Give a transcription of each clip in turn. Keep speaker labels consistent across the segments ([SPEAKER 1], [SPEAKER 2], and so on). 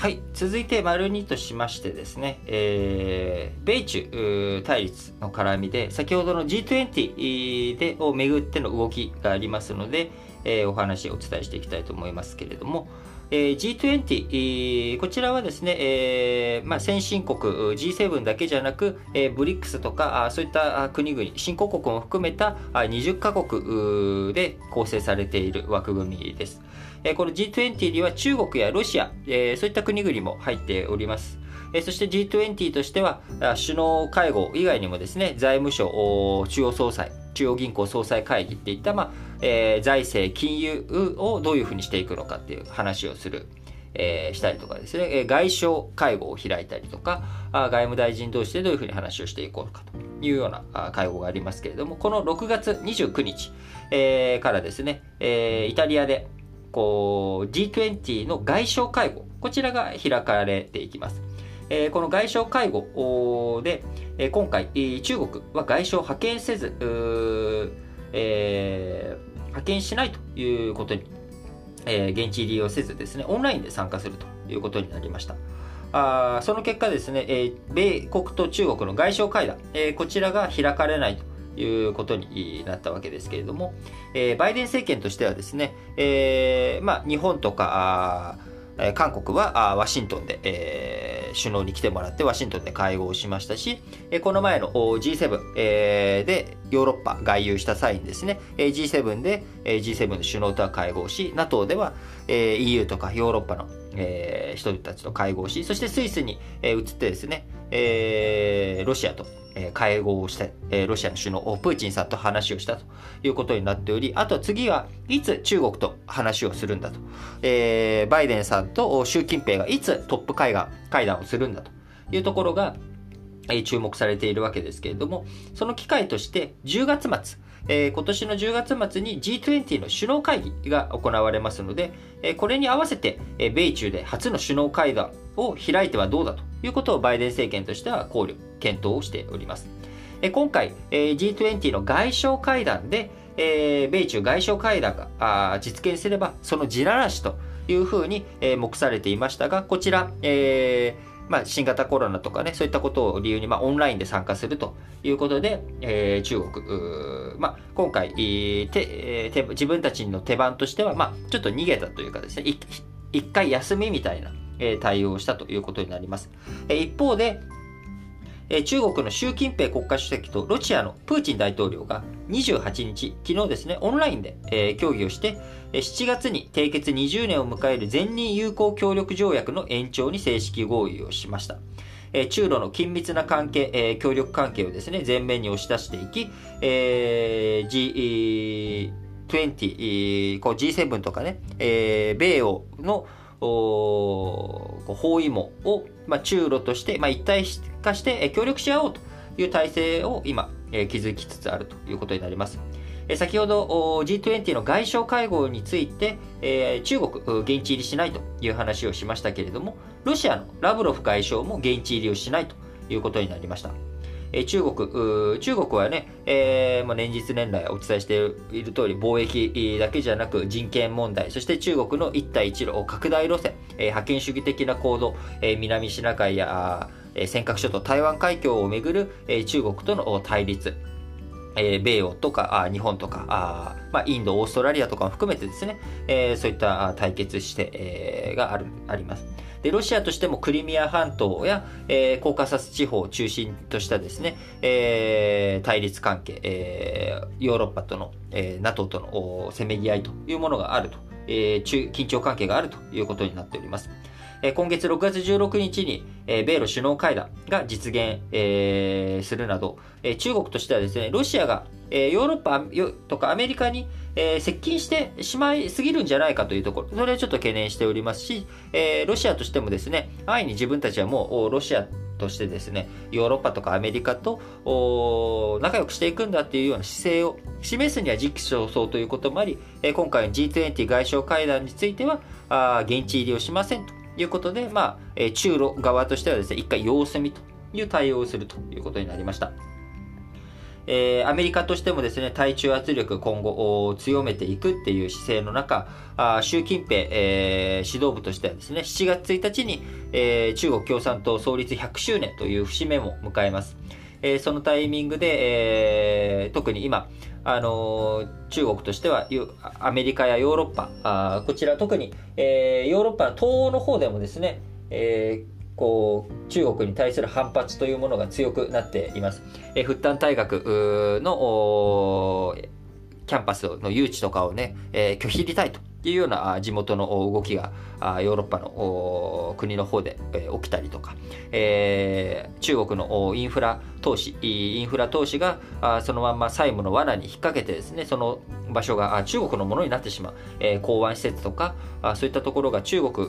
[SPEAKER 1] はい続いて丸2としましてですね、えー、米中対立の絡みで先ほどの G20 でをめぐっての動きがありますので、えー、お話をお伝えしていきたいと思いますけれども、えー、G20、こちらはですね、えーまあ、先進国 G7 だけじゃなく、えー、ブリックスとかあそういった国々新興国も含めた20カ国で構成されている枠組みです。えー、この G20 には中国やロシア、えー、そういった国々も入っております。えそして G20 としては首脳会合以外にもですね財務省中央総裁中央銀行総裁会議っていった、まあえー、財政金融をどういうふうにしていくのかっていう話をする、えー、したりとかですね外相会合を開いたりとか外務大臣同士でどういうふうに話をしていこうかというような会合がありますけれどもこの6月29日、えー、からですね、えー、イタリアでこう G20 の外相会合こちらが開かれていきます。え、この外相会合で、え、今回、中国は外相を派遣せず、えー、派遣しないということに、えー、現地入りをせずですね、オンラインで参加するということになりました。あその結果ですね、えー、米国と中国の外相会談、えー、こちらが開かれないということになったわけですけれども、えー、バイデン政権としてはですね、えーまあ、日本とか韓国はワシントンで、えー、首脳に来てもらってワシントンで会合をしましたし、この前の G7、え、でヨーロッパ外遊した際にですね、G7 で G7 の首脳とは会合し、NATO では EU とかヨーロッパのえ、人たちと会合し、そしてスイスに、え、移ってですね、えー、ロシアと、会合をして、えー、ロシアの首脳、プーチンさんと話をしたということになっており、あと次はいつ中国と話をするんだと、えー、バイデンさんと習近平がいつトップ会談会談をするんだというところが、えー、注目されているわけですけれども、その機会として10月末、えー、今年の10月末に G20 の首脳会議が行われますので、えー、これに合わせて、えー、米中で初の首脳会談を開いてはどうだということをバイデン政権としては考慮、検討をしております。えー、今回、えー、G20 の外相会談で、えー、米中外相会談が実現すれば、その地ならしというふうに、えー、目されていましたが、こちら、えーまあ、新型コロナとかね、そういったことを理由に、まあ、オンラインで参加するということで、えー、中国、まあ、今回、てて自分たちの手番としては、まあ、ちょっと逃げたというかですね、一回休みみたいな、え、対応をしたということになります。え、一方で、中国の習近平国家主席とロシアのプーチン大統領が28日、昨日ですね、オンラインで、協議をして、7月に締結20年を迎える全人友好協力条約の延長に正式合意をしました。中ロの緊密な関係、協力関係をですね、前面に押し出していき、G、20、G7 とかね、米欧の包囲網を、まあ、中ロとして、まあ、一体化して協力し合おうという体制を今、えー、築きつつあるということになります。えー、先ほど G20 の外相会合について、えー、中国、現地入りしないという話をしましたけれども、ロシアのラブロフ外相も現地入りをしないということになりました。え中国、中国はね、えー、まあ、連日年来お伝えしている通り、貿易だけじゃなく人権問題、そして中国の一帯一路拡大路線、え、覇権主義的な行動、え、南シナ海や尖閣諸島、台湾海峡をめぐる、え中国との対立、えー、米欧とかあ日本とかあ、まあ、インド、オーストラリアとかも含めてですね、えー、そういった対決して、えー、があるあります。で、ロシアとしてもクリミア半島や、えー、コーカサス地方を中心としたですね、えー、対立関係、えー、ヨーロッパとの、えー、NATO とのせめぎ合いというものがあると、えー、緊張関係があるということになっております。今月6月16日に、米ロ首脳会談が実現、するなど、中国としてはですね、ロシアが、ヨーロッパとかアメリカに、接近してしまいすぎるんじゃないかというところ、それはちょっと懸念しておりますし、ロシアとしてもですね、安易に自分たちはもうロシアとしてですね、ヨーロッパとかアメリカと仲良くしていくんだっていうような姿勢を示すには時期尚早ということもあり、今回の G20 外相会談については、現地入りをしませんと。いうことで、まあ、え、中ロ側としてはですね、一回様子見という対応をするということになりました。えー、アメリカとしてもですね、対中圧力今後強めていくっていう姿勢の中、あ習近平、えー、指導部としてはですね、7月1日に、えー、中国共産党創立100周年という節目も迎えます。えー、そのタイミングで、えー、特に今、あのー、中国としてはアメリカやヨーロッパ、あこちら特に、えー、ヨーロッパの東欧の方でもですね、えーこう中国に対する反発というものが強くなっています。えー、復旦大学のキャンパスの誘致とかをね、えー、拒否入りたいというような地元の動きがヨーロッパの国の方で起きたりとか、え、中国のインフラ投資、インフラ投資がそのまま債務の罠に引っ掛けてですね、その場所が中国のものになってしまう、え、港湾施設とか、そういったところが中国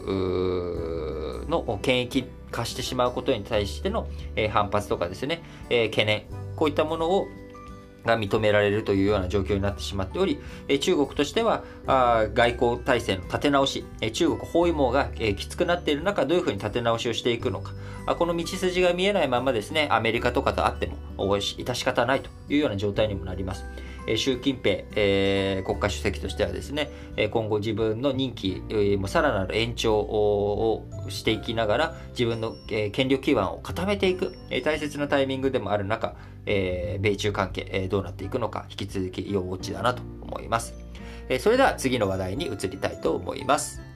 [SPEAKER 1] の権益化してしまうことに対しての反発とかですね、懸念、こういったものをが認められるというような状況になってしまっており、中国としては外交体制の立て直し、中国包囲網がきつくなっている中、どういうふうに立て直しをしていくのか、この道筋が見えないままですね、アメリカとかと会っても致し方ないというような状態にもなります。習近平、えー、国家主席としてはですね、今後自分の任期もさらなる延長をしていきながら、自分の権力基盤を固めていく、大切なタイミングでもある中え、米中関係え、どうなっていくのか、引き続き要ウォッチだなと思います。それでは次の話題に移りたいと思います。